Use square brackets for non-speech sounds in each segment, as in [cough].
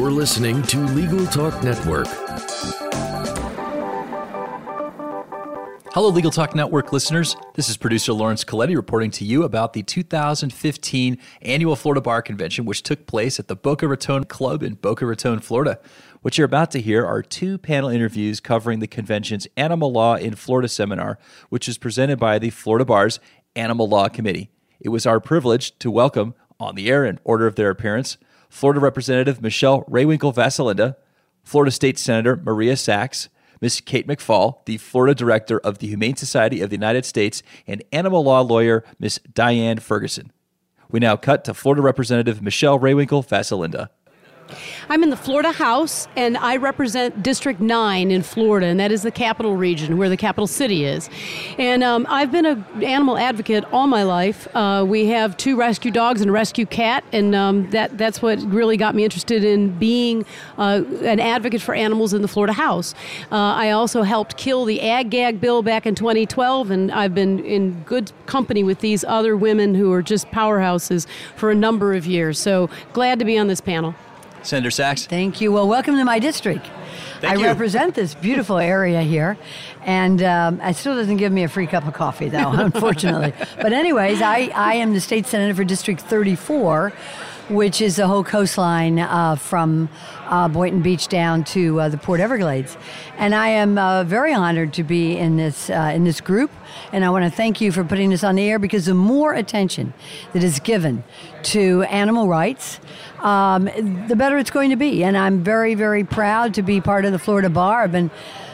You're listening to Legal Talk Network. Hello, Legal Talk Network listeners. This is producer Lawrence Coletti reporting to you about the 2015 annual Florida Bar Convention, which took place at the Boca Raton Club in Boca Raton, Florida. What you're about to hear are two panel interviews covering the convention's Animal Law in Florida seminar, which is presented by the Florida Bar's Animal Law Committee. It was our privilege to welcome, on the air in order of their appearance, Florida Representative Michelle Rehwinkel Vasilinda, Florida State Senator Maria Sachs, Ms. Kate McFall, the Florida Director of the Humane Society of the United States, and animal law lawyer Ms. Diane Ferguson. We now cut to Florida Representative Michelle Rehwinkel Vasilinda. I'm in the Florida House, and I represent District 9 in Florida, and that is the capital region where the capital city is. And um, I've been an animal advocate all my life. Uh, we have two rescue dogs and a rescue cat, and um, that, that's what really got me interested in being uh, an advocate for animals in the Florida House. Uh, I also helped kill the Ag Gag bill back in 2012, and I've been in good company with these other women who are just powerhouses for a number of years. So glad to be on this panel. Senator Sachs. Thank you. Well, welcome to my district. Thank I you. represent this beautiful area here, and um, it still doesn't give me a free cup of coffee, though, [laughs] unfortunately. [laughs] but, anyways, I, I am the state senator for District 34, which is the whole coastline uh, from uh, Boynton Beach down to uh, the Port Everglades, and I am uh, very honored to be in this uh, in this group. And I want to thank you for putting this on the air because the more attention that is given to animal rights, um, the better it's going to be. And I'm very, very proud to be part of the Florida Bar. I've been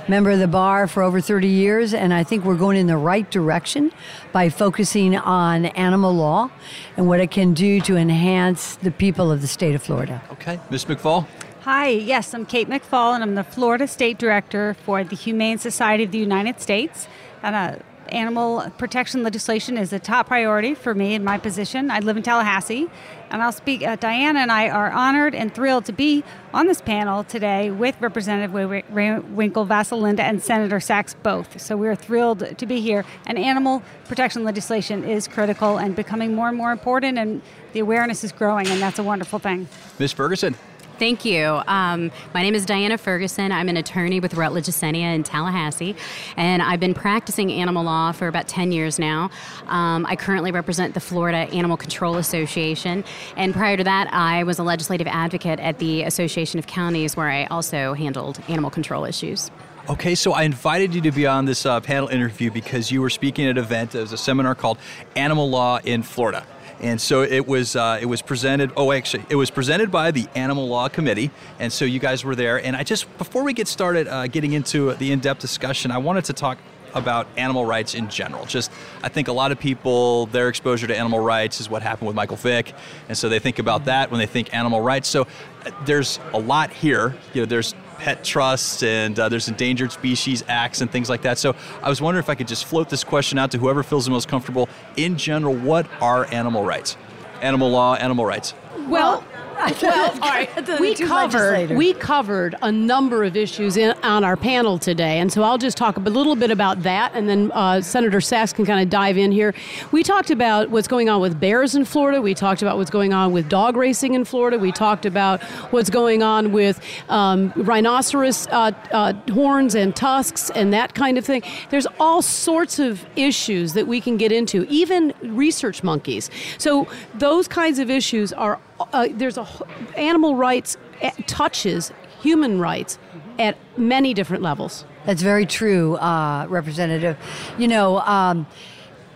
member of the bar for over 30 years, and I think we're going in the right direction by focusing on animal law and what it can do to enhance the people of the state of Florida. Okay. Ms. McFall. Hi, yes, I'm Kate McFall, and I'm the Florida State Director for the Humane Society of the United States. And uh, animal protection legislation is a top priority for me in my position. I live in Tallahassee, and I'll speak. Uh, Diana and I are honored and thrilled to be on this panel today with Representative Winkle Vasilinda and Senator Sachs both. So we're thrilled to be here. And animal protection legislation is critical and becoming more and more important, and the awareness is growing, and that's a wonderful thing. Ms. Ferguson. Thank you. Um, my name is Diana Ferguson. I'm an attorney with Rutledge Ecenia in Tallahassee, and I've been practicing animal law for about 10 years now. Um, I currently represent the Florida Animal Control Association, and prior to that, I was a legislative advocate at the Association of Counties, where I also handled animal control issues. Okay, so I invited you to be on this uh, panel interview because you were speaking at an event. It was a seminar called Animal Law in Florida. And so it was uh, it was presented. Oh, actually, it was presented by the Animal Law Committee, and so you guys were there. And I just before we get started uh, getting into the in-depth discussion, I wanted to talk about animal rights in general. Just I think a lot of people their exposure to animal rights is what happened with Michael Vick, and so they think about that when they think animal rights. So uh, there's a lot here. You know, there's pet trusts and uh, there's endangered species acts and things like that. So I was wondering if I could just float this question out to whoever feels the most comfortable. In general, what are animal rights? Animal law, animal rights. Well, [laughs] well, all right. We covered we covered a number of issues in, on our panel today, and so I'll just talk a little bit about that, and then uh, Senator Sachs can kind of dive in here. We talked about what's going on with bears in Florida. We talked about what's going on with dog racing in Florida. We talked about what's going on with um, rhinoceros uh, uh, horns and tusks and that kind of thing. There's all sorts of issues that we can get into, even research monkeys. So those kinds of issues are uh, there's a animal rights eh, touches human rights at many different levels. That's very true, uh, Representative. You know, um,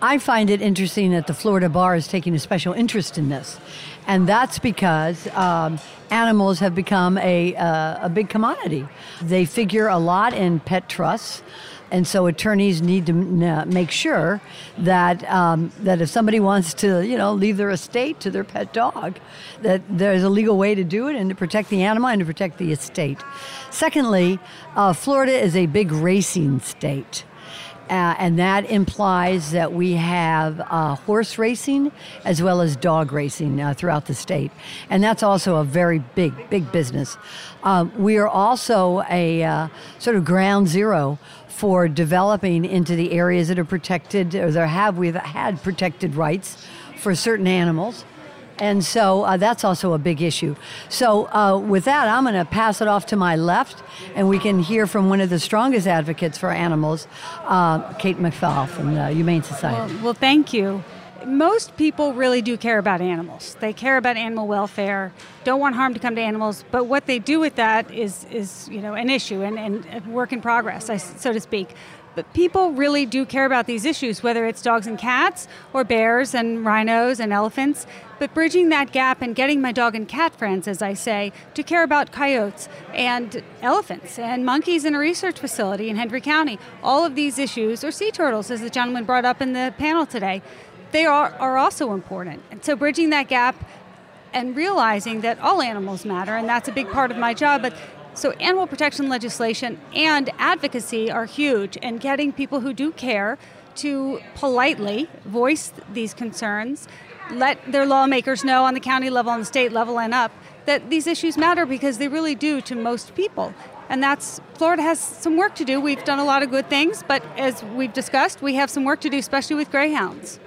I find it interesting that the Florida Bar is taking a special interest in this. And that's because um, animals have become a, uh, a big commodity. They figure a lot in pet trusts. And so attorneys need to uh, make sure that um, that if somebody wants to, you know, leave their estate to their pet dog, that there's a legal way to do it and to protect the animal and to protect the estate. Secondly, uh, Florida is a big racing state. Uh, and that implies that we have uh, horse racing as well as dog racing uh, throughout the state. And that's also a very big, big business. Um, we are also a uh, sort of ground zero for developing into the areas that are protected or there have we've had protected rights for certain animals And so uh, that's also a big issue. So, uh, with that, I'm going to pass it off to my left, and we can hear from one of the strongest advocates for animals, uh, Kate McFall from the Humane Society. Well, well, thank you. Most people really do care about animals. They care about animal welfare, don't want harm to come to animals, but what they do with that is, is you know, an issue and, and a work in progress, so to speak. But people really do care about these issues, whether it's dogs and cats or bears and rhinos and elephants. But bridging that gap and getting my dog and cat friends, as I say, to care about coyotes and elephants and monkeys in a research facility in Hendry County, all of these issues, or sea turtles, as the gentleman brought up in the panel today, they are, are also important. And so bridging that gap and realizing that all animals matter, and that's a big part of my job, but so, animal protection legislation and advocacy are huge, and getting people who do care to politely voice these concerns, let their lawmakers know on the county level, on the state level, and up that these issues matter because they really do to most people. And that's Florida has some work to do. We've done a lot of good things, but as we've discussed, we have some work to do, especially with greyhounds.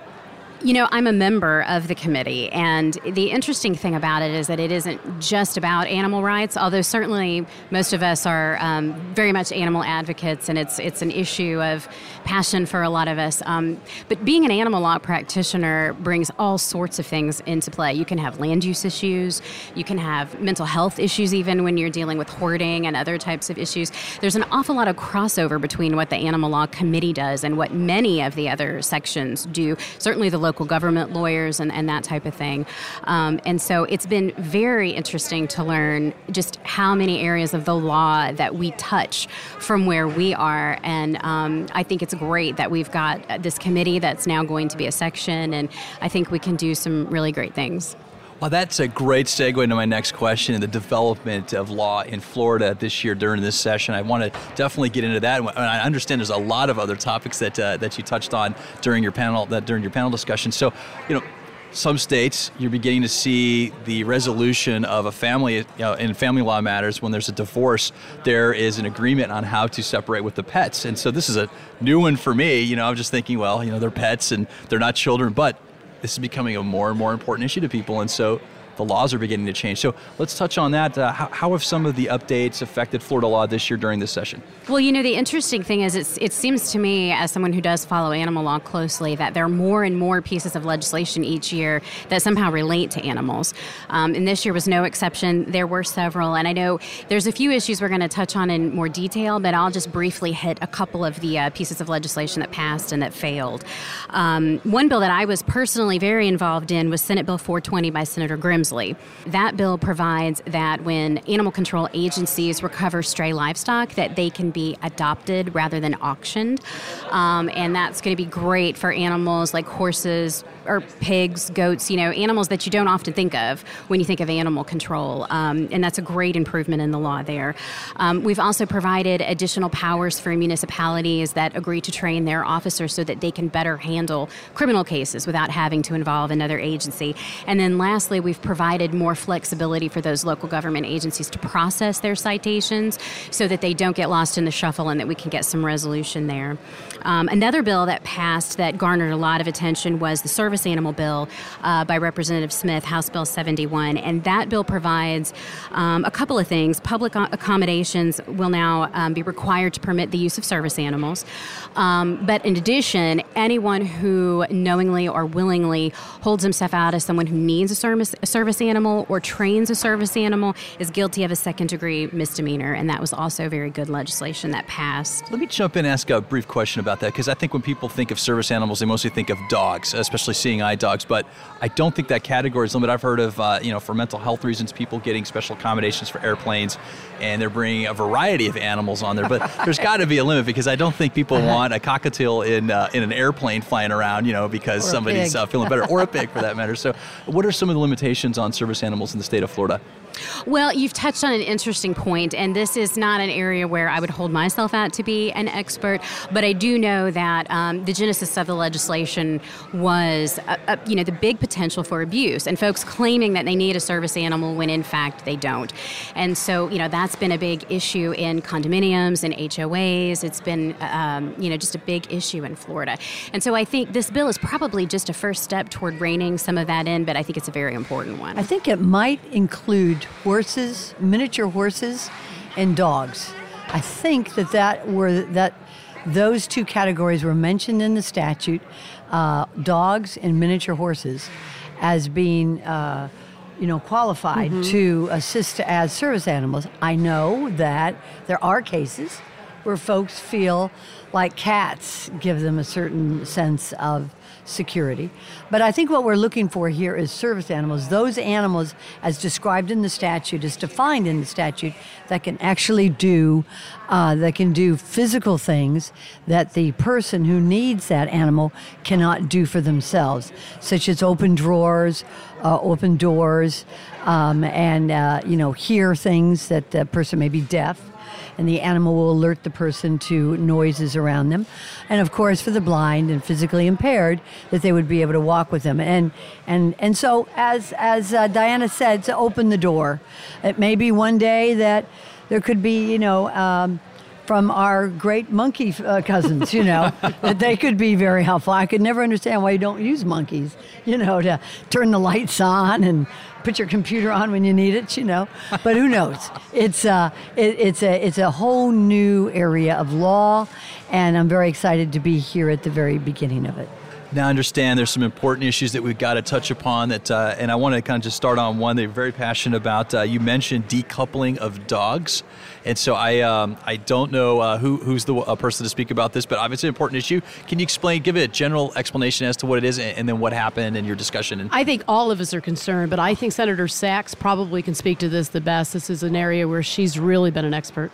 You know, I'm a member of the committee, and the interesting thing about it is that it isn't just about animal rights, although certainly most of us are um, very much animal advocates, and it's, it's an issue of passion for a lot of us. Um, but being an animal law practitioner brings all sorts of things into play. You can have land use issues, you can have mental health issues, even when you're dealing with hoarding and other types of issues. There's an awful lot of crossover between what the Animal Law Committee does and what many of the other sections do. Certainly, the local government lawyers and, and that type of thing. Um, and so it's been very interesting to learn just how many areas of the law that we touch from where we are. And um, I think it's great that we've got this committee that's now going to be a section, and I think we can do some really great things. Well, that's a great segue into my next question the development of law in Florida this year during this session. I want to definitely get into that. And I understand there's a lot of other topics that uh, that you touched on during your panel that during your panel discussion. So, you know, some states you're beginning to see the resolution of a family you know, in family law matters. When there's a divorce there is an agreement on how to separate with the pets. And so this is a new one for me. You know i'm just thinking well you know they're pets and they're not children but this is becoming a more and more important issue to people, and so the laws are beginning to change. So let's touch on that. Uh, how, how, have some of the updates affected Florida law this year during this session? Well, you know, the interesting thing is it seems to me, as someone who does follow animal law closely, that there are more and more pieces of legislation each year that somehow relate to animals. Um, and this year was no exception. There were several. And I know there's a few issues we're going to touch on in more detail, but I'll just briefly hit a couple of the uh, pieces of legislation that passed and that failed. Um, one bill that I was personally very involved in was Senate Bill 420 by Senator Grimm that bill provides that when animal control agencies recover stray livestock, that they can be adopted rather than auctioned, um, and that's going to be great for animals like horses or pigs, goats. You know, animals that you don't often think of when you think of animal control, um, and that's a great improvement in the law there. Um, we've also provided additional powers for municipalities that agree to train their officers so that they can better handle criminal cases without having to involve another agency. And then lastly, we've provided more flexibility for those local government agencies to process their citations so that they don't get lost in the shuffle and that we can get some resolution there. Um, another bill that passed that garnered a lot of attention was the service animal bill uh, by Representative Smith, House Bill 71. And that bill provides um, a couple of things. Public accommodations will now um, be required to permit the use of service animals. Um, but in addition, anyone who knowingly or willingly holds himself out as someone who needs a service, a service service animal or trains a service animal is guilty of a second degree misdemeanor. And that was also very good legislation that passed. Let me jump in and ask a brief question about that because I think when people think of service animals, they mostly think of dogs, especially seeing eye dogs. But I don't think that category is limited. I've heard of, uh, you know, for mental health reasons, people getting special accommodations for airplanes and they're bringing a variety of animals on there. But [laughs] there's got to be a limit because I don't think people uh-huh. want a cockatiel in uh, in an airplane flying around, you know, because somebody's uh, feeling better, or a pig for that [laughs] matter. So, what are some of the limitations on service animals in the state of Florida? Well, you've touched on an interesting point, and this is not an area where I would hold myself out to be an expert, but I do know that um, the genesis of the legislation was, uh, uh, you know, the big potential for abuse, and folks claiming that they need a service animal when in fact they don't. And so, you know, that's been a big issue in condominiums and HOAs. It's been, um, you know, just a big issue in Florida. And so I think this bill is probably just a first step toward reining some of that in, but I think it's a very important one. I think it might include horses, miniature horses, and dogs. I think that that were that those two categories were mentioned in the statute, uh, dogs and miniature horses, as being. Uh, you know, qualified mm-hmm. to assist as service animals. I know that there are cases where folks feel like cats give them a certain sense of security. But I think what we're looking for here is service animals, those animals as described in the statute, as defined in the statute, that can actually do, uh, that can do physical things that the person who needs that animal cannot do for themselves, such as open drawers, uh, open doors, um, and uh, you know hear things that the person may be deaf and the animal will alert the person to noises around them. And of course, for the blind and physically impaired, that they would be able to walk with them. And and and so, as as uh, Diana said, to open the door. It may be one day that there could be, you know. Um, from our great monkey uh, cousins, you know, [laughs] that they could be very helpful. I could never understand why you don't use monkeys, you know, to turn the lights on and put your computer on when you need it, you know. But who knows? It's uh, it, it's a it's a whole new area of law, and I'm very excited to be here at the very beginning of it. Now, understand there's some important issues that we've got to touch upon. That, uh, and I want to kind of just start on one that you're very passionate about. Uh, you mentioned decoupling of dogs, and so I um, I don't know uh, who who's the uh, person to speak about this, but obviously an important issue. Can you explain, give it a general explanation as to what it is, and, and then what happened in your discussion? And- I think all of us are concerned, but I think Senator Sachs probably can speak to this the best. This is an area where she's really been an expert.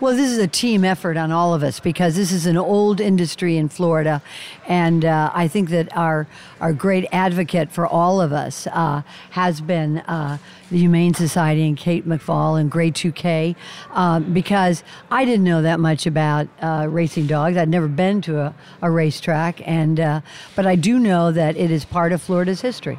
Well, this is a team effort on all of us because this is an old industry in Florida, and uh, I think that our our great advocate for all of us uh, has been uh, the Humane Society and Kate McFall and GREY2K, um, because I didn't know that much about uh, racing dogs. I'd never been to a, a racetrack, and uh, but I do know that it is part of Florida's history.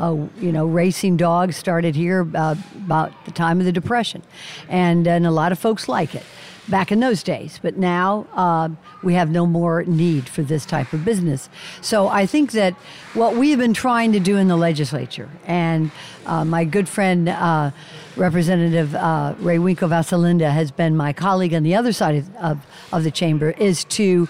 Uh, you know, racing dogs started here uh, about the time of the Depression, and and a lot of folks like it back in those days. But now uh, we have no more need for this type of business. So I think that what we've been trying to do in the legislature, and uh, my good friend uh, Representative uh, Rehwinkel Vasilinda has been my colleague on the other side of, of, of the chamber, is to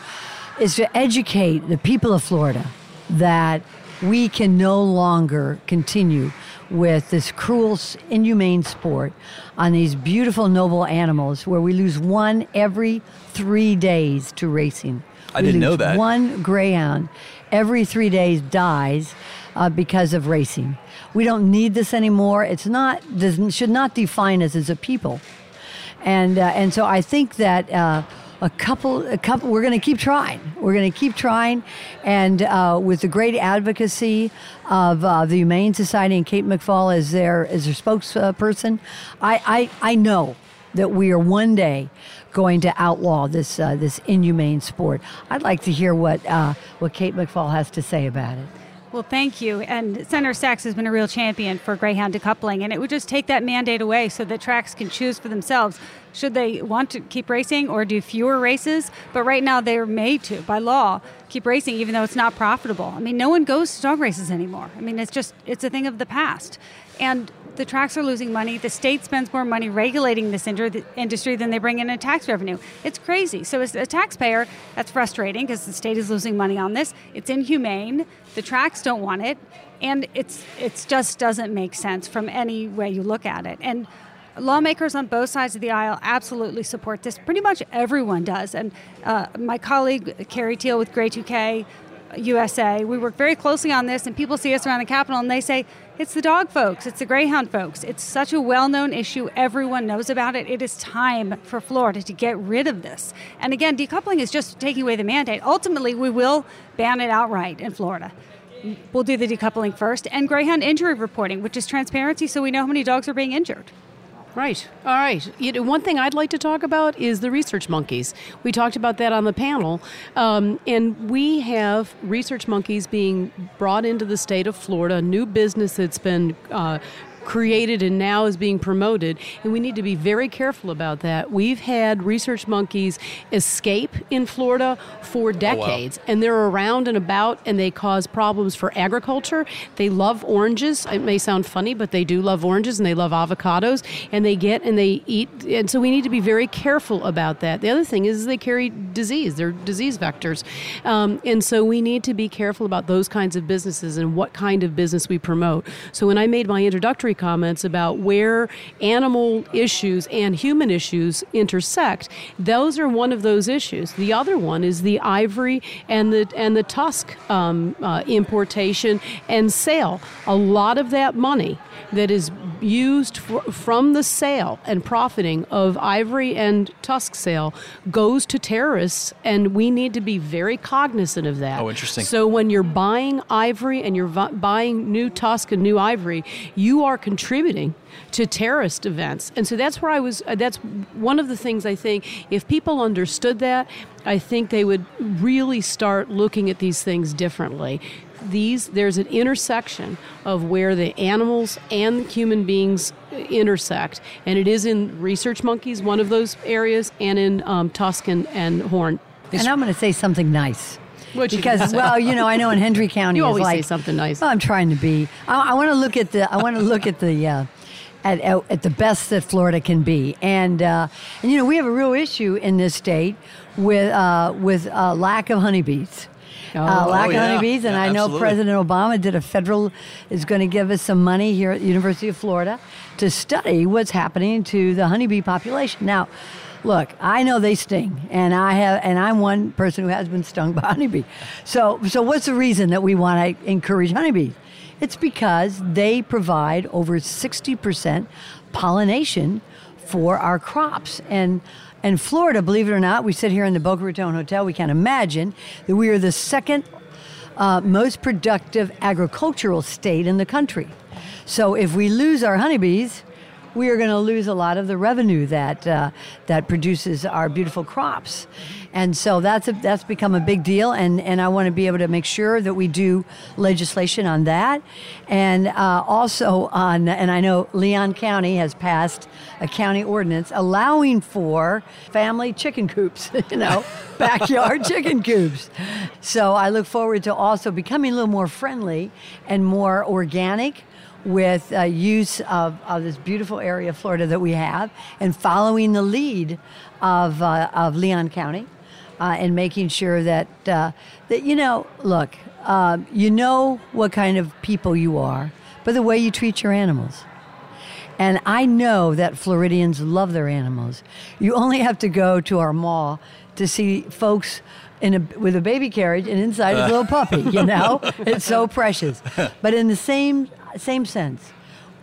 is to educate the people of Florida that we can no longer continue with this cruel, inhumane sport on these beautiful, noble animals where we lose one every three days to racing. I we didn't know that. One greyhound every three days dies uh, because of racing. We don't need this anymore. It's not, this should not define us as a people. And, uh, and so I think that. Uh, a couple, a couple. We're going to keep trying. We're going to keep trying, and uh, with the great advocacy of uh, the Humane Society and Kate McFall as their as their spokesperson, I, I I know that we are one day going to outlaw this uh, this inhumane sport. I'd like to hear what uh, what Kate McFall has to say about it. Well, thank you. And Senator Sachs has been a real champion for Greyhound decoupling, and it would just take that mandate away so that tracks can choose for themselves should they want to keep racing or do fewer races. But right now, they're made to, by law, keep racing even though it's not profitable. I mean, no one goes to dog races anymore. I mean, it's just, it's a thing of the past. And the tracks are losing money. The state spends more money regulating this industry than they bring in in tax revenue. It's crazy. So, as a taxpayer, that's frustrating because the state is losing money on this. It's inhumane. The tracks don't want it, and it's it's just doesn't make sense from any way you look at it. And lawmakers on both sides of the aisle absolutely support this. Pretty much everyone does. And uh, my colleague Carey Theil with GREY2K USA, we work very closely on this, and people see us around the Capitol and they say, it's the dog folks, it's the greyhound folks. It's such a well known issue. Everyone knows about it. It is time for Florida to get rid of this. And again, decoupling is just taking away the mandate. Ultimately, we will ban it outright in Florida. we'll do the decoupling first, and greyhound injury reporting, which is transparency so we know how many dogs are being injured. Right. All right. You know, one thing I'd like to talk about is the research monkeys. We talked about that on the panel, um, and we have research monkeys being brought into the state of Florida, new business that's been uh, created and now is being promoted, and we need to be very careful about that. We've had research monkeys escape in Florida for decades, oh, wow. and they're around and about, and they cause problems for agriculture. They love oranges. It may sound funny, but they do love oranges, and they love avocados, and they get and they eat, and so we need to be very careful about that. The other thing is they carry disease; they're disease vectors, um, and so we need to be careful about those kinds of businesses and what kind of business we promote. So when I made my introductory comments about where animal issues and human issues intersect, those are one of those issues. The other one is the ivory and the and the tusk um, uh, importation and sale. A lot of that money that is used for, from the sale and profiting of ivory and tusk sale goes to terrorists, and we need to be very cognizant of that. Oh, interesting. So when you're buying ivory and you're vi- buying new tusk and new ivory, you are contributing to terrorist events. And so that's where I was, uh, that's one of the things I think, if people understood that, I think they would really start looking at these things differently. These, there's an intersection of where the animals and human beings intersect, and it is in research monkeys, one of those areas, and in um, tusk and, and horn. And I'm going to say something nice. What because well, you know, I know in Hendry [laughs] County, You always say something nice. Well, I'm trying to be. I, I want to look at the. I want to look at the. Uh, at, at, at the best that Florida can be, and uh, and you know we have a real issue in this state with uh, with uh, lack of honeybees. Uh, lack Oh, of yeah. honeybees, and Yeah, I know absolutely. President Obama did a federal is going to give us some money here at the University of Florida to study what's happening to the honeybee population. Now, look, I know they sting, and I have, and I'm one person who has been stung by [laughs] honeybee. So, so what's the reason that we want to encourage honeybees? It's because they provide over 60% pollination for our crops. And in Florida, believe it or not, we sit here in the Boca Raton Hotel, we can't imagine that we are the second uh, most productive agricultural state in the country. So if we lose our honeybees, we are going to lose a lot of the revenue that uh, that produces our beautiful crops, and so that's a, that's become a big deal. And, and I want to be able to make sure that we do legislation on that, and uh, also on. And I know Leon County has passed a county ordinance allowing for family chicken coops. [laughs] You know, backyard chicken coops. So I look forward to also becoming a little more friendly and more organic with uh, use of, of this beautiful area of Florida that we have and following the lead of, uh, of Leon County uh, and making sure that, uh, that you know, look, um, you know what kind of people you are by the way you treat your animals. And I know that Floridians love their animals. You only have to go to our mall to see folks in a, with a baby carriage and inside is a little puppy, you know? [laughs] It's so precious. But in the same, same sense,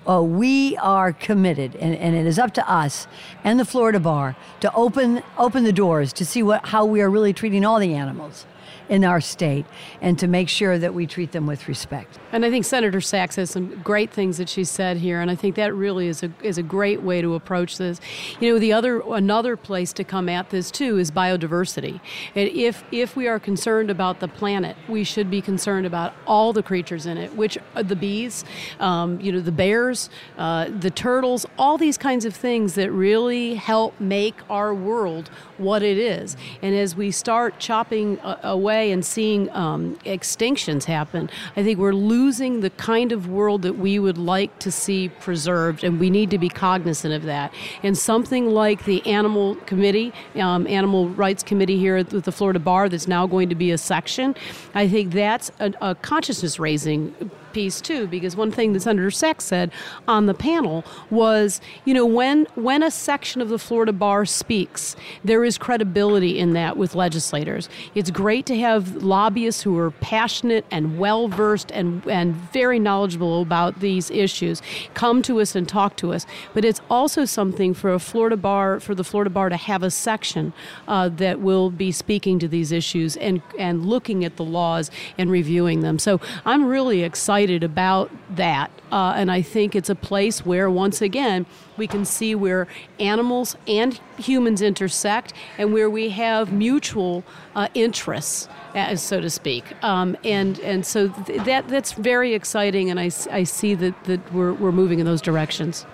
uh, we are committed, and, and it is up to us and the Florida Bar to open, open the doors to see what, how we are really treating all the animals in our state and to make sure that we treat them with respect. And I think Senator Sachs has some great things that she said here, and I think that really is a is a great way to approach this. You know, the other another place to come at this too is biodiversity. And if if we are concerned about the planet, we should be concerned about all the creatures in it, which the bees, um, you know, the bears, uh, the turtles, all these kinds of things that really help make our world what it is. And as we start chopping uh, away and seeing um, extinctions happen, I think we're losing the kind of world that we would like to see preserved, and we need to be cognizant of that. And something like the Animal Committee, um, Animal Rights Committee here at the Florida Bar, that's now going to be a section, I think that's a, a consciousness raising piece too because one thing that Senator Sachs said on the panel was you know when when a section of the Florida bar speaks there is credibility in that with legislators it's great to have lobbyists who are passionate and well versed and, and very knowledgeable about these issues come to us and talk to us. But it's also something for a Florida bar, for the Florida bar to have a section uh, that will be speaking to these issues and, and looking at the laws and reviewing them. So I'm really excited about that. Uh, and I think it's a place where, once again, we can see where animals and humans intersect and where we have mutual uh, interests, as, so to speak. Um, and, and so th- that, that's very exciting, and I, I see that, that we're, we're moving in those directions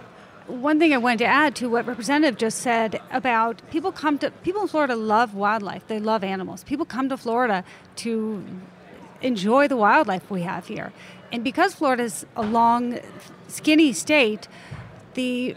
one thing I wanted to add to what Representative just said about people come to people in Florida love wildlife. They love animals. People come to Florida to enjoy the wildlife we have here. And because Florida is a long, skinny state, the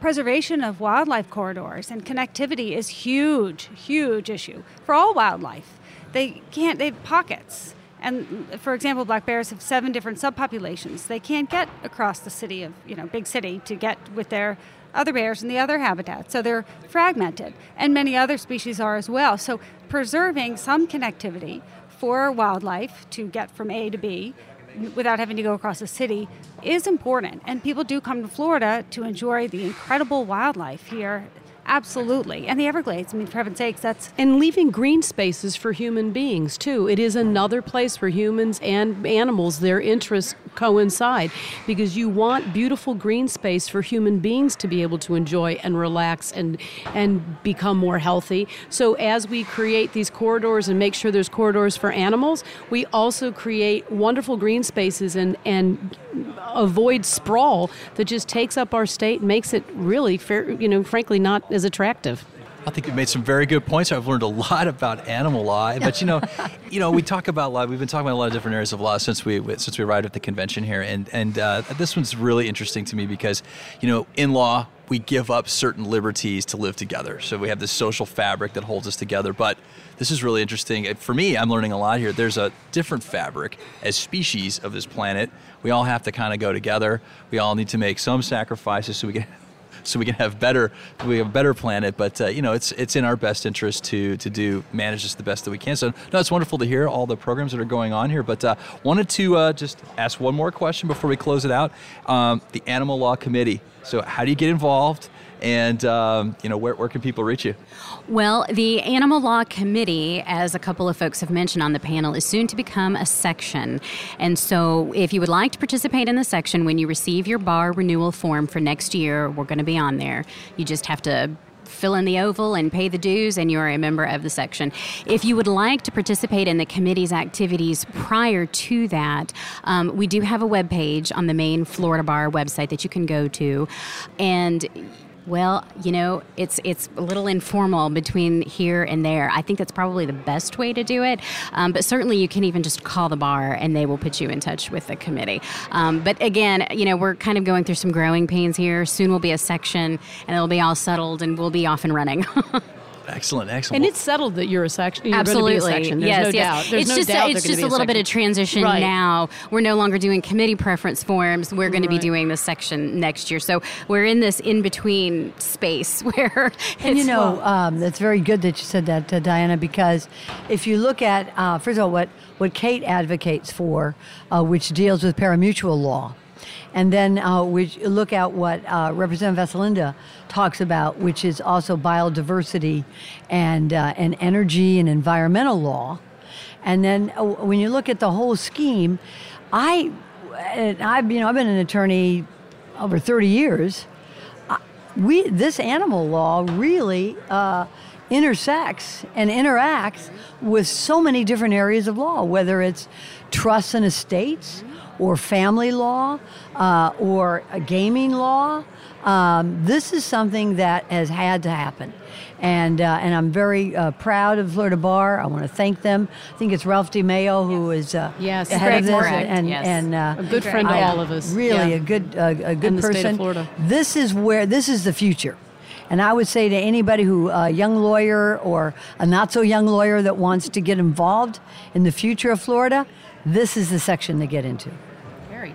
preservation of wildlife corridors and connectivity is huge, huge issue for all wildlife. They can't, they have pockets. And for example, black bears have seven different subpopulations. They can't get across the city of, you know, big city to get with their other bears in the other habitats. So they're fragmented. And many other species are as well. So preserving some connectivity for wildlife to get from A to B without having to go across the city is important. And people do come to Florida to enjoy the incredible wildlife here Absolutely. And the Everglades, I mean, for heaven's sakes, that's. And leaving green spaces for human beings, too. It is another place where humans and animals, their interests coincide because you want beautiful green space for human beings to be able to enjoy and relax and, and become more healthy. So, as we create these corridors and make sure there's corridors for animals, we also create wonderful green spaces and, and avoid sprawl that just takes up our state and makes it really, fair, you know, frankly, not as attractive. I think you made some very good points. I've learned a lot about animal law, [laughs] but you know, you know, we talk about law. We've been talking about a lot of different areas of law since we since we arrived at the convention here, and and uh, this one's really interesting to me because, you know, in law we give up certain liberties to live together. So we have this social fabric that holds us together. But this is really interesting. For me, I'm learning a lot here. There's a different fabric as species of this planet. We all have to kind of go together. We all need to make some sacrifices so we can so we can have better we have a better planet. But uh, you know, it's it's in our best interest to to do manage this the best that we can. So no, it's wonderful to hear all the programs that are going on here. But uh, wanted to uh, just ask one more question before we close it out. Um, the Animal Law Committee. So how do you get involved? And um, you know where, where can people reach you? Well the animal law committee as a couple of folks have mentioned on the panel is soon to become a section. And so if you would like to participate in the section when you receive your bar renewal form for next year we're going to be on there. You just have to fill in the oval and pay the dues, and you're a member of the section. If you would like to participate in the committee's activities prior to that, um, we do have a web page on the main Florida Bar website that you can go to, and well, you know, it's it's a little informal between here and there. I think that's probably the best way to do it. Um, but certainly, you can even just call the bar, and they will put you in touch with the committee. Um, but again, you know, we're kind of going through some growing pains here. Soon will be a section, and it'll be all settled, and we'll be off and running. [laughs] Excellent, excellent. And it's settled that you're a section. You're Absolutely, a section. There's yes, no yes. doubt. There's it's no just doubt a, it's just gonna a little bit of transition Right. now. We're no longer doing committee preference forms. We're going to be doing the section next year. So we're in this in between space [laughs] where And you it's- know, um, that's very good that you said that, uh, Diana, because if you look at, uh, first of all, what, what Kate advocates for, uh, which deals with parimutuel law, and then uh, we look at what uh, Representative Vasilinda talks about, which is also biodiversity and, uh, and energy and environmental law. And then uh, when you look at the whole scheme, I, I've, you know, I've been an attorney over 30 years we this animal law really uh, intersects and interacts with so many different areas of law, whether it's trusts and estates, or family law, uh, or a gaming law. Um, this is something that has had to happen. And, uh, and I'm very uh, proud of Florida Bar. I want to thank them. I think it's Ralph DeMeo who is uh, Yes, ahead of this. correct, And, yes. and uh, A good friend to all of us. Really, Yeah. a good, uh, a good And the person. state of Florida. This is where this is the future. And I would say to anybody who, a young lawyer or a not so young lawyer that wants to get involved in the future of Florida, this is the section to get into.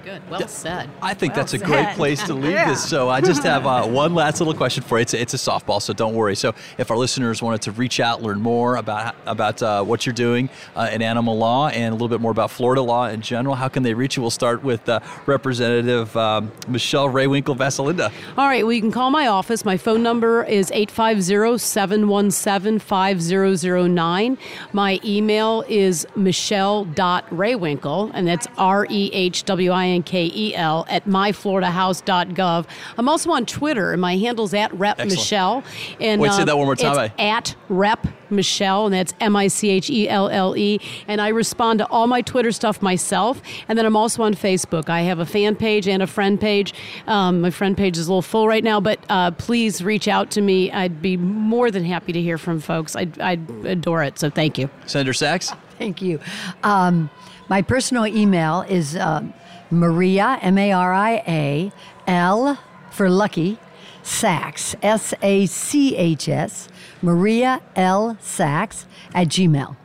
Very good. Well said. I think Well that's a great place to leave Yeah. this. So I just have uh, [laughs] one last little question for you. It's a, it's a softball, so don't worry. So if our listeners wanted to reach out, learn more about about uh, what you're doing uh, in animal law and a little bit more about Florida law in general, how can they reach you? We'll start with uh, Representative um, Michelle Rehwinkel Vasilinda. All right, well, you can call my office. My phone number is 850 717 5009. My email is michelle.rehwinkel, and that's R E H W I N K E L, at myfloridahouse.gov. I'm also on Twitter, and my handle's at Rep Excellent. Michelle. And, Wait, say that one more time. It's at Rep Michelle, and that's M I C H E L L E. And I respond to all my Twitter stuff myself. And then I'm also on Facebook. I have a fan page and a friend page. Um, my friend page is a little full right now, but uh, please reach out to me. I'd be more than happy to hear from folks. I'd, I'd adore it. So thank you. Senator Sachs? Thank you. Um, my personal email is um, Maria, M A R I A, L for lucky, Sachs, S A C H S, Maria L. Sachs at Gmail.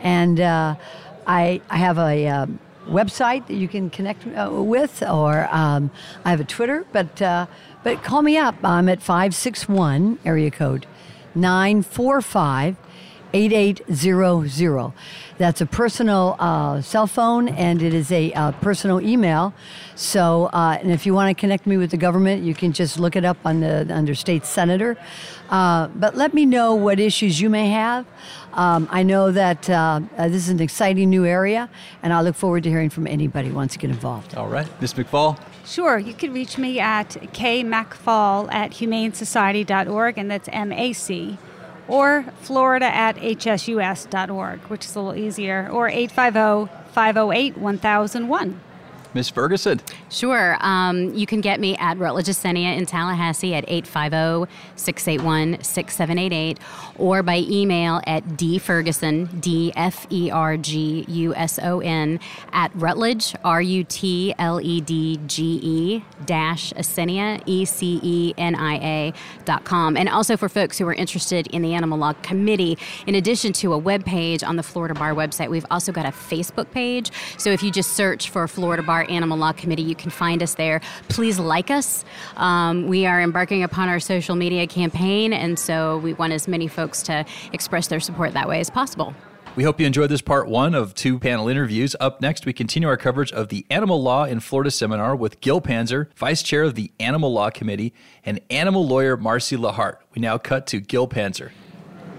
And uh, I, I have a um, website that you can connect uh, with, or um, I have a Twitter, but, uh, but call me up. I'm at 561 area code 945 8800. That's a personal uh, cell phone and it is a uh, personal email. So, uh, and if you want to connect me with the government, you can just look it up on the under state senator. Uh, but let me know what issues you may have. Um, I know that uh, uh, this is an exciting new area, and I look forward to hearing from anybody who wants to get involved. All right. Ms. McFall? Sure, you can reach me at kmacfall at humanesociety.org, and that's M A C, or Florida at hsus.org, which is a little easier, or 850 508 1001. Ms. Ferguson? Sure. Um, you can get me at Rutledge Ecenia in Tallahassee at 850 681 6788 or by email at dferguson, D F E R G U S O N, at Rutledge, R U T L E D G E dash Ecenia, E C E N I A dot com. And also for folks who are interested in the Animal Law Committee, in addition to a web page on the Florida Bar website, we've also got a Facebook page. So if you just search for Florida Bar Animal Law Committee, you can find us there. Please like us. Um, we are embarking upon our social media campaign, and so we want as many folks to express their support that way as possible. We hope you enjoyed this part one of two panel interviews. Up next, we continue our coverage of the Animal Law in Florida seminar with Gil Panzer, Vice Chair of the Animal Law Committee, and animal lawyer Marcy Lahart. We now cut to Gil Panzer.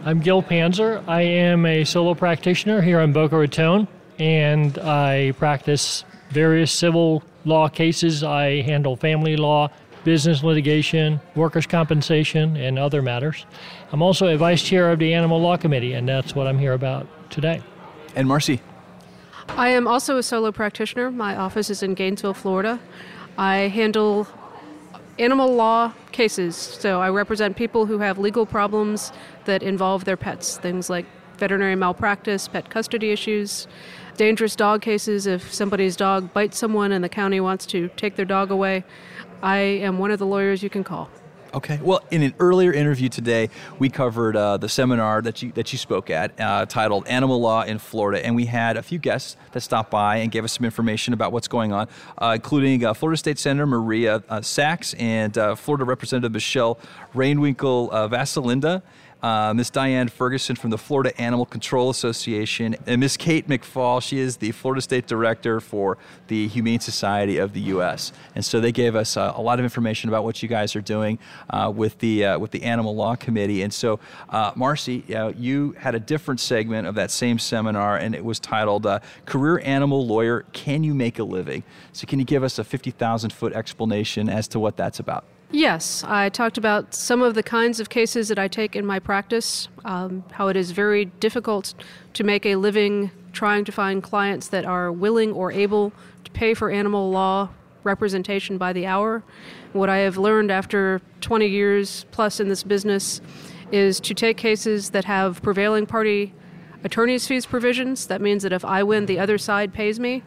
I'm Gil Panzer. I am a solo practitioner here in Boca Raton, and I practice various civil law cases. I handle family law, business litigation, workers' compensation, and other matters. I'm also a vice chair of the Animal Law Committee, and that's what I'm here about today. And Marcy. I am also a solo practitioner. My office is in Gainesville, Florida. I handle animal law cases. So I represent people who have legal problems that involve their pets, things like veterinary malpractice, pet custody issues, dangerous dog cases if somebody's dog bites someone and the county wants to take their dog away. I am one of the lawyers you can call. Okay. Well, in an earlier interview today, we covered uh, the seminar that you that you spoke at, uh, titled "Animal Law in Florida," and we had a few guests that stopped by and gave us some information about what's going on, uh, including uh, Florida State Senator Maria uh, Sachs and uh, Florida Representative Michelle Rehwinkel Vasilinda. Uh, Miss Diane Ferguson from the Florida Animal Control Association, and Miss Kate McFall. She is the Florida State Director for the Humane Society of the U.S. And so they gave us uh, a lot of information about what you guys are doing uh, with the uh, with the Animal Law Committee. And so, uh, Marcy, you had a different segment of that same seminar, and it was titled uh, "Career Animal Lawyer: Can You Make a Living?" So, can you give us a fifty thousand foot explanation as to what that's about? Yes, I talked about some of the kinds of cases that I take in my practice, um, how it is very difficult to make a living trying to find clients that are willing or able to pay for animal law representation by the hour. What I have learned after 20 years plus in this business is to take cases that have prevailing party attorney's fees provisions. That means that if I win, the other side pays me.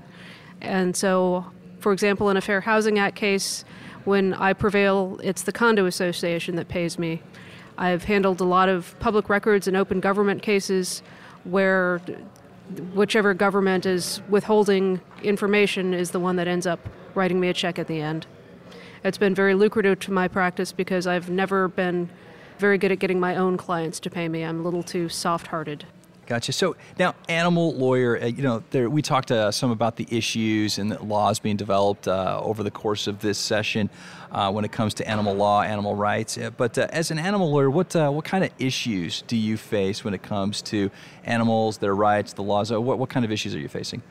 And so, for example, in a Fair Housing Act case, when I prevail, it's the condo association that pays me. I've handled a lot of public records and open government cases where whichever government is withholding information is the one that ends up writing me a check at the end. It's been very lucrative to my practice because I've never been very good at getting my own clients to pay me. I'm a little too soft hearted. Gotcha. So now, animal lawyer, uh, you know, there, we talked uh, some about the issues and the laws being developed uh, over the course of this session uh, when it comes to animal law, animal rights. Uh, but uh, as an animal lawyer, what what kind of issues do you face when it comes to animals, their rights, the laws? What, what kind of issues are you facing?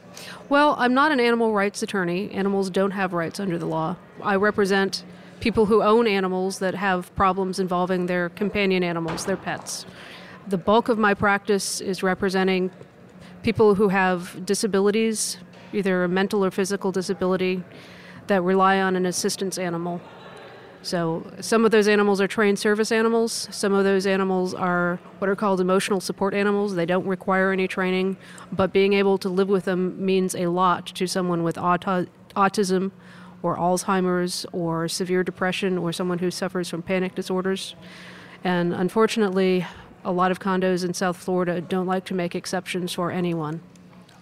Well, I'm not an animal rights attorney. Animals don't have rights under the law. I represent people who own animals that have problems involving their companion animals, their pets. The bulk of my practice is representing people who have disabilities, either a mental or physical disability, that rely on an assistance animal. So some of those animals are trained service animals. Some of those animals are what are called emotional support animals. They don't require any training, but being able to live with them means a lot to someone with auto- autism or Alzheimer's or severe depression or someone who suffers from panic disorders. And unfortunately, a lot of condos in South Florida don't like to make exceptions for anyone.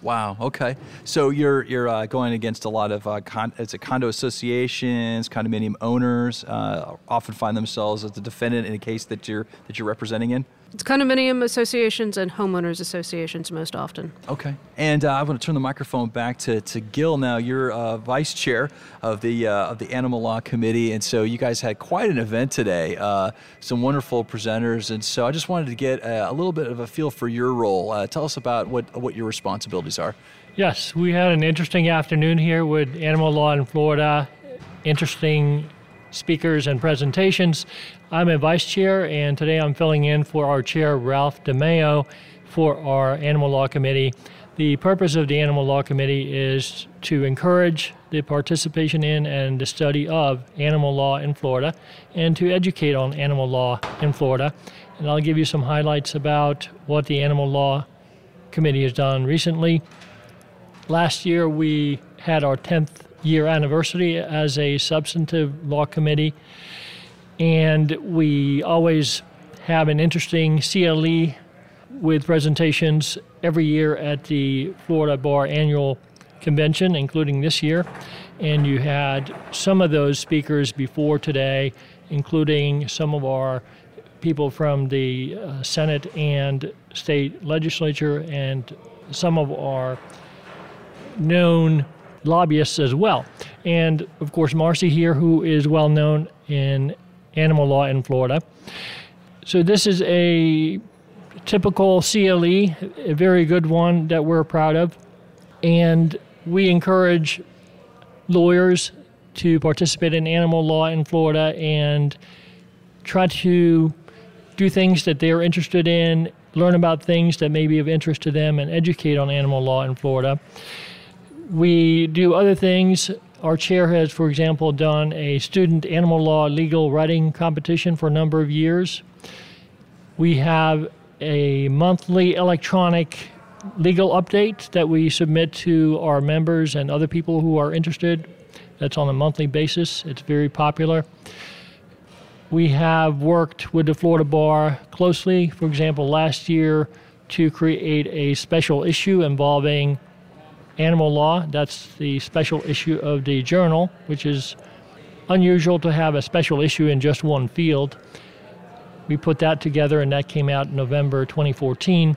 Wow. Okay. So you're you're uh, going against a lot of uh, con- it's a condo associations, condominium owners uh, often find themselves as the defendant in a case that you're that you're representing in. It's condominium associations and homeowners associations most often. Okay. And uh, I want to turn the microphone back to, to Gil now. You're uh, vice chair of the uh, of the Animal Law Committee, and so you guys had quite an event today. Uh, some wonderful presenters, and so I just wanted to get a, a little bit of a feel for your role. Uh, tell us about what what your responsibilities are. Yes, we had an interesting afternoon here with animal law in Florida. Interesting speakers and presentations. I'm a vice chair, and today I'm filling in for our chair, Ralph DeMeo, for our Animal Law Committee. The purpose of the Animal Law Committee is to encourage the participation in and the study of animal law in Florida and to educate on animal law in Florida. And I'll give you some highlights about what the Animal Law Committee has done recently. Last year, we had our 10th year anniversary as a substantive law committee, and we always have an interesting CLE with presentations every year at the Florida Bar Annual Convention, including this year. And you had some of those speakers before today, including some of our people from the uh, Senate and state legislature and some of our known lobbyists as well. And of course, Marcy here, who is well known in animal law in Florida. So, this is a typical CLE, a very good one that we're proud of. And we encourage lawyers to participate in animal law in Florida and try to do things that they're interested in, learn about things that may be of interest to them, and educate on animal law in Florida. We do other things. Our chair has, for example, done a student animal law legal writing competition for a number of years. We have a monthly electronic legal update that we submit to our members and other people who are interested. That's on a monthly basis. It's very popular. We have worked with the Florida Bar closely, for example, last year to create a special issue involving Animal Law. That's the special issue of the journal, which is unusual to have a special issue in just one field. We put that together, and that came out in November 2014.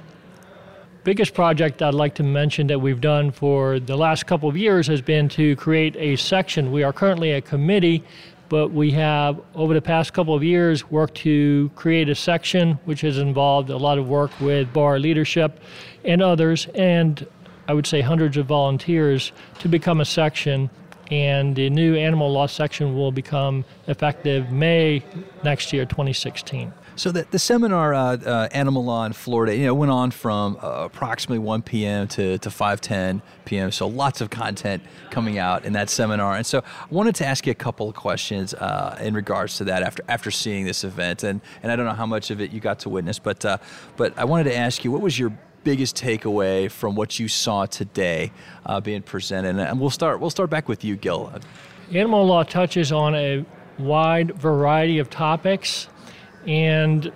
Biggest project I'd like to mention that we've done for the last couple of years has been to create a section. We are currently a committee, but we have, over the past couple of years, worked to create a section which has involved a lot of work with bar leadership and others. And I would say, hundreds of volunteers to become a section. And the new animal law section will become effective May next year, 2016. So the, the seminar, uh, uh, Animal Law in Florida, you know, went on from uh, approximately 1 p.m. to, to 5:10 p.m. So lots of content coming out in that seminar. And so I wanted to ask you a couple of questions uh, in regards to that after after seeing this event. And and I don't know how much of it you got to witness, but uh, but I wanted to ask you, what was your biggest takeaway from what you saw today uh, being presented? And we'll start. We'll start back with you, Gil. Animal law touches on a wide variety of topics, and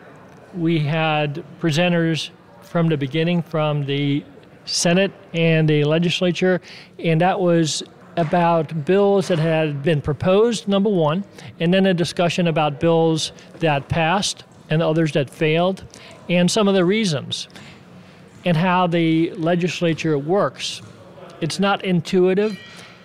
we had presenters from the beginning from the Senate and the legislature, and that was about bills that had been proposed, number one, and then a discussion about bills that passed and others that failed, and some of the reasons, and how the legislature works. It's not intuitive,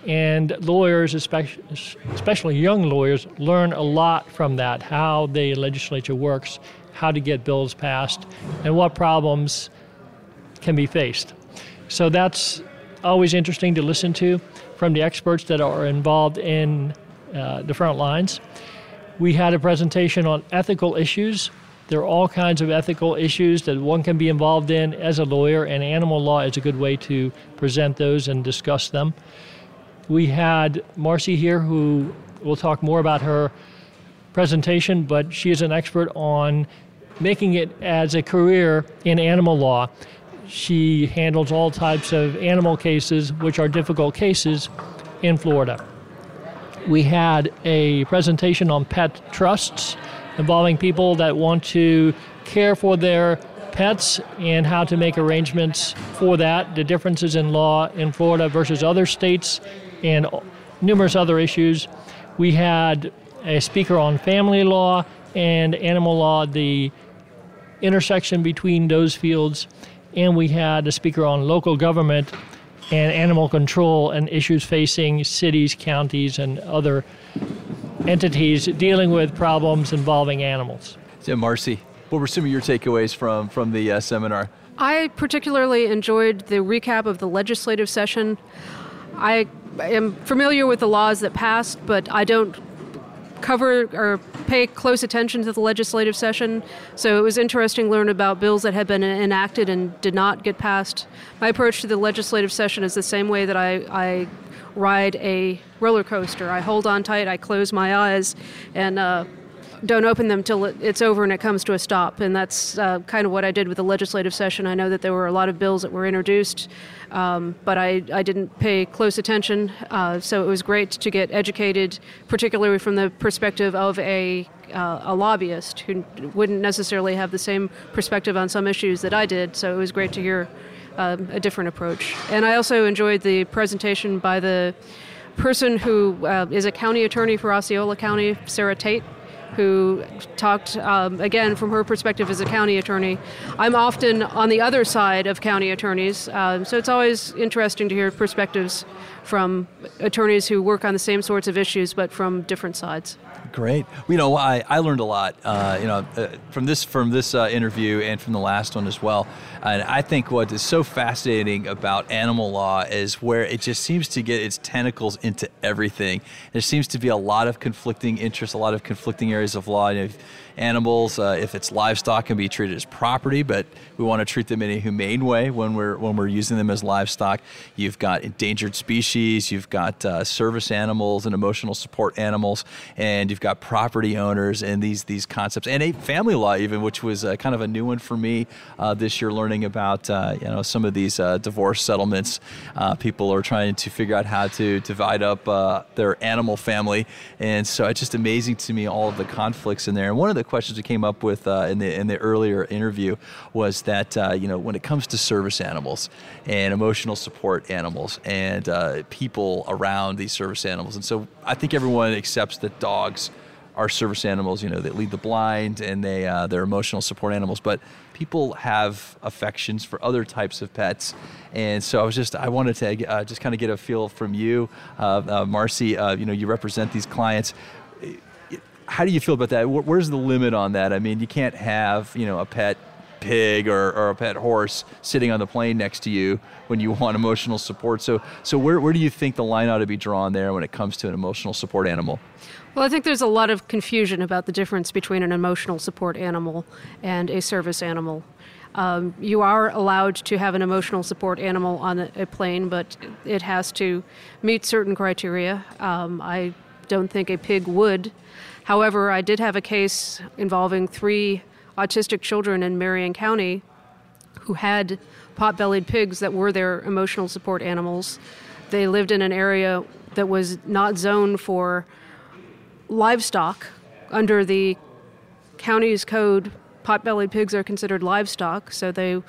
and lawyers, especially, young lawyers, learn a lot from that how the legislature works, how to get bills passed, and what problems can be faced. So that's always interesting to listen to from the experts that are involved in uh, the front lines. We had a presentation on ethical issues. There are all kinds of ethical issues that one can be involved in as a lawyer, and animal law is a good way to present those and discuss them. We had Marcy here who will talk more about her presentation, but she is an expert on making it as a career in animal law. She handles all types of animal cases, which are difficult cases in Florida. We had a presentation on pet trusts involving people that want to care for their pets and how to make arrangements for that, the differences in law in Florida versus other states, and numerous other issues. We had a speaker on family law and animal law, the intersection between those fields and we had a speaker on local government and animal control and issues facing cities, counties, and other entities dealing with problems involving animals. So, Marcy, what were some of your takeaways from from the uh, seminar? I particularly enjoyed the recap of the legislative session. I am familiar with the laws that passed, but I don't cover or pay close attention to the legislative session. So it was interesting to learn about bills that had been enacted and did not get passed. My approach to the legislative session is the same way that I, I ride a roller coaster. I hold on tight, I close my eyes, and uh, don't open them till it's over and it comes to a stop. And that's uh, kind of what I did with the legislative session. I know that there were a lot of bills that were introduced, um, but I, I didn't pay close attention. Uh, so it was great to get educated, particularly from the perspective of a uh, a lobbyist who wouldn't necessarily have the same perspective on some issues that I did. So it was great to hear um, a different approach. And I also enjoyed the presentation by the person who uh, is a county attorney for Osceola County, Sarah Tate who talked um, again from her perspective as a county attorney. I'm often on the other side of county attorneys, um, so it's always interesting to hear perspectives from attorneys who work on the same sorts of issues but from different sides. Great. You know, I, I learned a lot. Uh, you know, uh, from this from this uh, interview and from the last one as well. And I think what is so fascinating about animal law is where it just seems to get its tentacles into everything. There seems to be a lot of conflicting interests, a lot of conflicting areas of law. Animals, uh, if it's livestock, can be treated as property, but we want to treat them in a humane way when we're when we're using them as livestock. You've got endangered species, you've got uh, service animals and emotional support animals, and you've got property owners and these these concepts, and a family law even, which was uh, kind of a new one for me uh, this year, learning about uh, you know some of these uh, divorce settlements. people are trying to figure out how to divide up their animal family, and so it's just amazing to me all of the conflicts in there. And one of the questions we came up with uh, in the in the earlier interview was that uh, you know when it comes to service animals and emotional support animals and uh, people around these service animals, and so I think everyone accepts that dogs are service animals. You know, that lead the blind and they uh, they're emotional support animals, but people have affections for other types of pets. And so I was just, I wanted to uh, just kind of get a feel from you, uh, uh, Marcy. Uh, you know, you represent these clients how do you feel about that? Where's the limit on that? I mean, you can't have you know a pet pig or, or a pet horse sitting on the plane next to you when you want emotional support. So, so where, where do you think the line ought to be drawn there when it comes to an emotional support animal? Well, I think there's a lot of confusion about the difference between an emotional support animal and a service animal. Um, you are allowed to have an emotional support animal on a plane, but it has to meet certain criteria. Um, I don't think a pig would. However, I did have a case involving three autistic children in Marion County who had pot bellied pigs that were their emotional support animals. They lived in an area that was not zoned for livestock. Under the county's code, pot bellied pigs are considered livestock, so they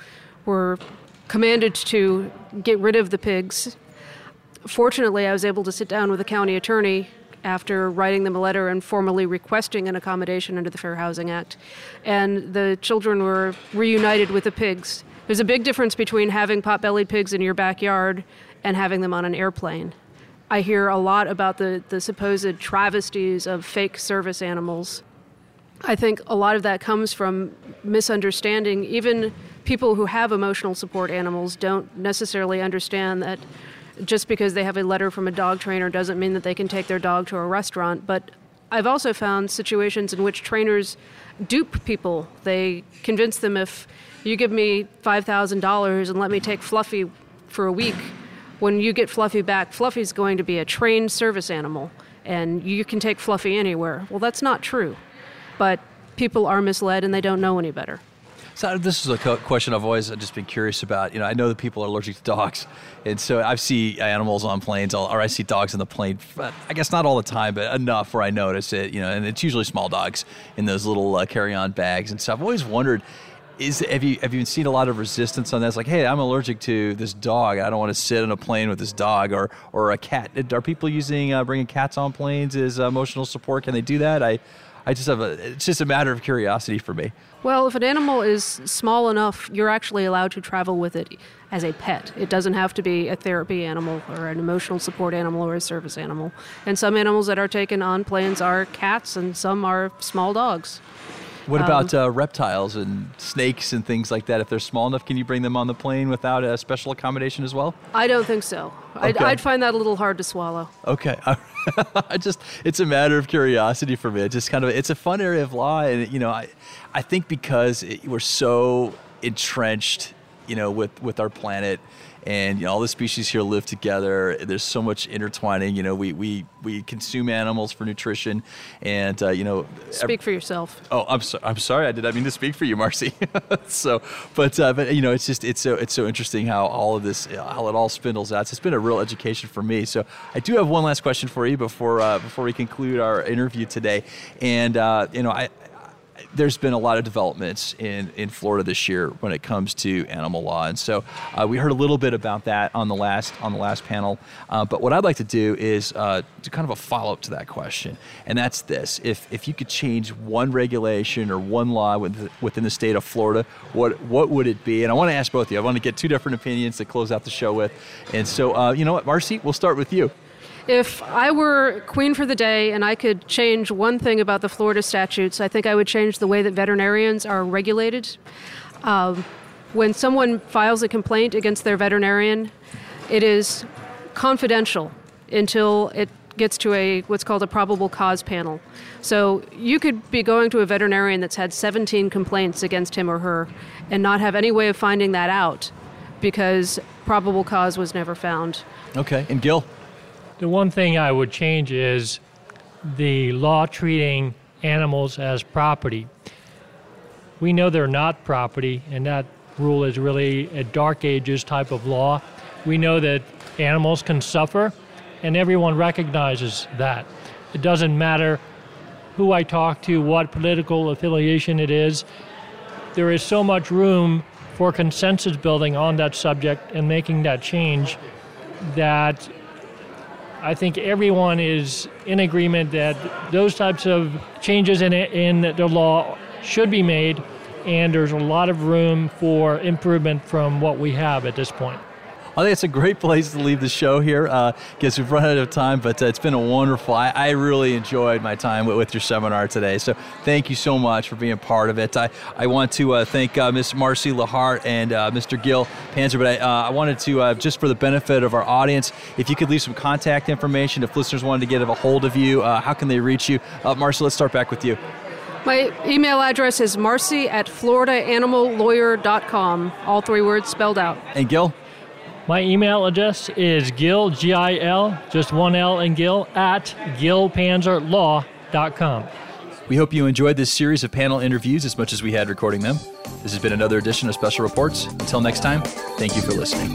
were commanded to get rid of the pigs. Fortunately, I was able to sit down with the county attorney after writing them a letter and formally requesting an accommodation under the Fair Housing Act. And the children were reunited with the pigs. There's a big difference between having pot bellied pigs in your backyard and having them on an airplane. I hear a lot about the, the supposed travesties of fake service animals. I think a lot of that comes from misunderstanding. Even people who have emotional support animals don't necessarily understand that just because they have a letter from a dog trainer doesn't mean that they can take their dog to a restaurant. But I've also found situations in which trainers dupe people. They convince them if you give me $5,000 and let me take Fluffy for a week, when you get Fluffy back, Fluffy's going to be a trained service animal and you can take Fluffy anywhere. Well, that's not true. But people are misled and they don't know any better. So this is a question I've always just been curious about. You know, I know that people are allergic to dogs, and so I see animals on planes, or I see dogs in the plane. I guess not all the time, but enough where I notice it. You know, and it's usually small dogs in those little uh, carry-on bags and stuff. I've always wondered. Is have you have you seen a lot of resistance on that? It's like, hey, I'm allergic to this dog. I don't want to sit in a plane with this dog or or a cat. Are people using uh, bringing cats on planes as emotional support? Can they do that? I I just have a. It's just a matter of curiosity for me. Well, if an animal is small enough, you're actually allowed to travel with it as a pet. It doesn't have to be a therapy animal or an emotional support animal or a service animal. And some animals that are taken on planes are cats, and some are small dogs. What about um, uh, reptiles and snakes and things like that? If they're small enough, can you bring them on the plane without a special accommodation as well? I don't think so. Okay. I'd, I'd, find that a little hard to swallow. Okay. [laughs] I just it's a matter of curiosity for me. It's just kind of it's a fun area of law, and you know, I I think because it, we're so entrenched, you know, with with our planet and you know, all the species here live together. There's so much intertwining. You know, we we, we consume animals for nutrition, and uh, you know. Speak for yourself. Oh, I'm sorry. I'm sorry. I did not mean to speak for you, Marcy. [laughs] so, but uh, but you know, it's just it's so it's so interesting how all of this how it all spindles out. So it's been a real education for me. So I do have one last question for you before uh, before we conclude our interview today, and uh, you know I there's been a lot of developments in, in Florida this year when it comes to animal law, and so uh, we heard a little bit about that on the last on the last panel. Uh, but what I'd like to do is uh, do kind of a follow up to that question, and that's this: if if you could change one regulation or one law within the state of Florida, what what would it be? And I want to ask both of you. I want to get two different opinions to close out the show with, and so uh, you know what, Marcy, we'll start with you. If I were queen for the day and I could change one thing about the Florida statutes, I think I would change the way that veterinarians are regulated. Um, when someone files a complaint against their veterinarian, it is confidential until it gets to a what's called a probable cause panel. So you could be going to a veterinarian that's had 17 complaints against him or her and not have any way of finding that out because probable cause was never found. Okay, and Gil? The one thing I would change is the law treating animals as property. We know they're not property, and that rule is really a dark ages type of law. We know that animals can suffer, and everyone recognizes that. It doesn't matter who I talk to, what political affiliation it is. There is so much room for consensus building on that subject and making that change that I think everyone is in agreement that those types of changes in, in the law should be made, and there's a lot of room for improvement from what we have at this point. I think it's a great place to leave the show here. Uh, guess we've run out of time, but uh, it's been a wonderful. I, I really enjoyed my time with, with, your seminar today. So thank you so much for being part of it. I, I want to uh, thank uh, Ms. Marcy LaHart and uh, Mr. Gil Panzer, but I, uh, I wanted to, uh, just for the benefit of our audience, if you could leave some contact information, if listeners wanted to get a hold of you, how can they reach you? Marcy, let's start back with you. My email address is marcy at floridaanimallawyer.com. All three words spelled out. And Gil? My email address is gil, G I L, just one L and Gil, at gilpanzerlaw.com. We hope you enjoyed this series of panel interviews as much as we had recording them. This has been another edition of Special Reports. Until next time, thank you for listening.